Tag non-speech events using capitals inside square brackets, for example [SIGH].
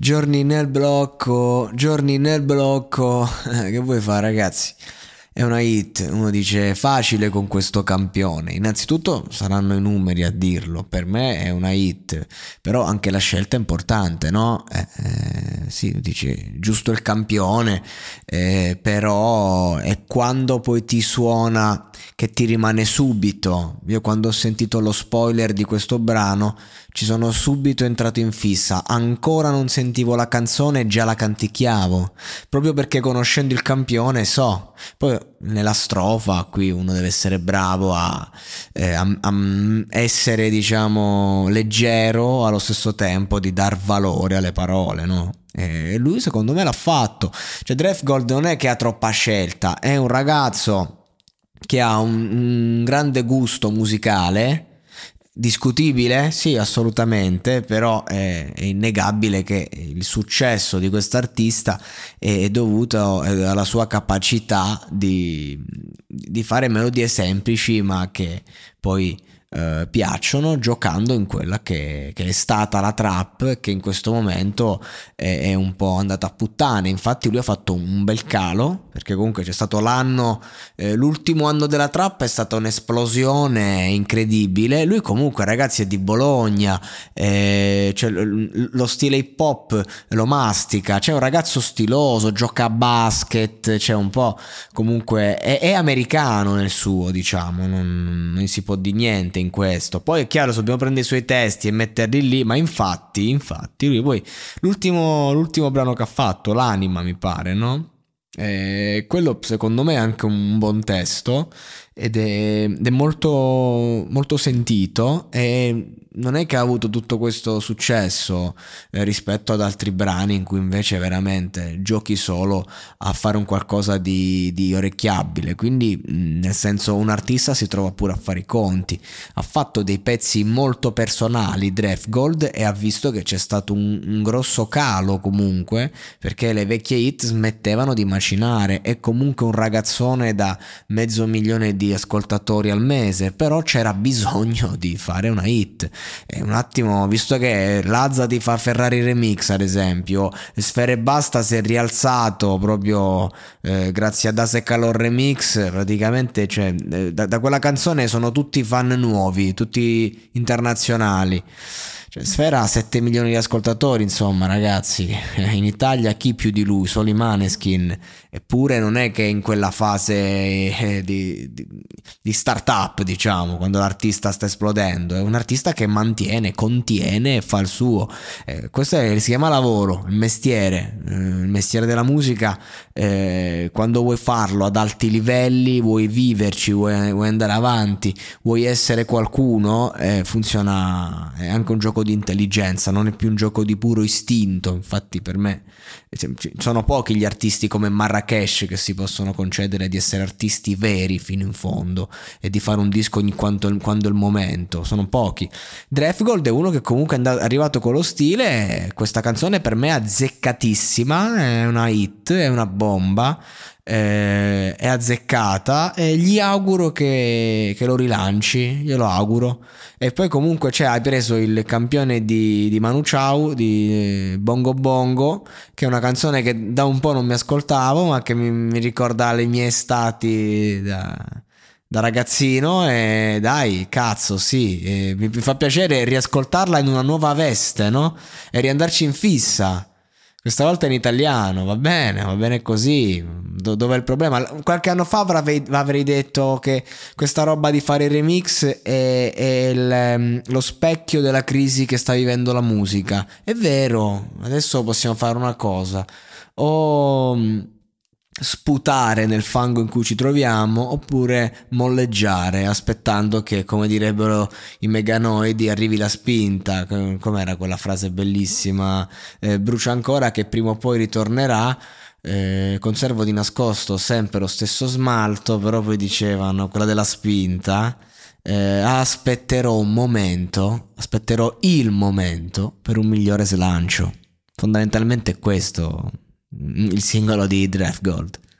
Giorni nel blocco, giorni nel blocco. [LAUGHS] che vuoi fare, ragazzi? È una hit, uno dice facile con questo campione. Innanzitutto saranno i numeri a dirlo, per me è una hit, però anche la scelta è importante, no? Eh, eh, sì, dice giusto il campione, eh, però è quando poi ti suona che ti rimane subito. Io quando ho sentito lo spoiler di questo brano ci sono subito entrato in fissa, ancora non sentivo la canzone e già la canticchiavo, proprio perché conoscendo il campione so. Poi nella strofa qui uno deve essere bravo a, eh, a, a essere diciamo leggero allo stesso tempo di dar valore alle parole, no? E lui secondo me l'ha fatto. Cioè Gold non è che ha troppa scelta, è un ragazzo che ha un, un grande gusto musicale Discutibile? Sì, assolutamente, però è, è, innegabile che il successo di quest'artista è dovuto eh, alla sua capacità di, di fare melodie semplici ma che poi eh, piacciono giocando in quella che, che, è stata la trap che in questo momento è, è, un po' andata a puttane. Infatti lui ha fatto un bel calo perché comunque c'è stato l'anno eh, l'ultimo anno della trap è stata un'esplosione incredibile. Lui comunque ragazzi è di Bologna eh, cioè, lo stile hip hop lo mastica c'è un ragazzo stiloso gioca a basket c'è un po' comunque è, è americano nel suo diciamo non, non si può dire niente in questo. Poi è chiaro, dobbiamo prendere i suoi testi e metterli lì, ma infatti, infatti, lui poi l'ultimo, l'ultimo brano che ha fatto, L'anima, mi pare, no? Eh, quello secondo me è anche un buon testo ed è, ed è molto, molto sentito e non è che ha avuto tutto questo successo eh, rispetto ad altri brani in cui invece veramente giochi solo a fare un qualcosa di, di orecchiabile. Quindi nel senso un artista si trova pure a fare i conti. Ha fatto dei pezzi molto personali Draft Gold e ha visto che c'è stato un, un grosso calo comunque perché le vecchie hit smettevano di macinare. È comunque un ragazzone da mezzo milione di ascoltatori al mese però c'era bisogno di fare una hit e un attimo, visto che Lazza ti fa Ferrari Remix ad esempio, Sfere Basta si è rialzato proprio eh, grazie a Dase Calor Remix, praticamente cioè, eh, da, da quella canzone sono tutti fan nuovi, tutti internazionali. Cioè, Sfera ha 7 milioni di ascoltatori, insomma, ragazzi. In Italia chi più di lui? Solo i Maneskin. Eppure non è che in quella fase eh, di, di, di start-up, diciamo, quando l'artista sta esplodendo. È un artista che mantiene, contiene e fa il suo. Eh, questo è, si chiama lavoro, il mestiere. Eh, il mestiere della musica, eh, quando vuoi farlo ad alti livelli, vuoi viverci, vuoi, vuoi andare avanti, vuoi essere qualcuno, eh, funziona. È anche un gioco gioco di intelligenza, non è più un gioco di puro istinto. Infatti, per me sono pochi gli artisti come Marrakesh che si possono concedere di essere artisti veri fino in fondo e di fare un disco ogni quanto, quando è il momento. Sono pochi. Draftgold è uno che comunque è arrivato con lo stile. Questa canzone per me è azzeccatissima, è una hit, è una bomba. Eh, è azzeccata e gli auguro che, che, lo rilanci, glielo auguro. E poi comunque cioè, hai preso il campione di, di Manu Chao, di Bongo Bongo, che è una canzone che da un po' non mi ascoltavo, ma che mi, mi ricorda le mie estati da, da ragazzino e dai, cazzo, sì, mi, mi fa piacere riascoltarla in una nuova veste, no? E riandarci in fissa. Questa volta in italiano, va bene, va bene così. Do- dov'è il problema? Qualche anno fa avrei, avrei, detto che questa roba di fare remix è, è il, ehm, lo specchio della crisi che sta vivendo la musica. È vero, adesso possiamo fare una cosa. O sputare nel fango in cui ci troviamo oppure molleggiare aspettando che come direbbero i meganoidi arrivi la spinta com'era quella frase bellissima eh, brucia ancora che prima o poi ritornerà eh, conservo di nascosto sempre lo stesso smalto però poi dicevano quella della spinta eh, aspetterò un momento aspetterò il momento per un migliore slancio fondamentalmente è questo il singolo di Draft Gold.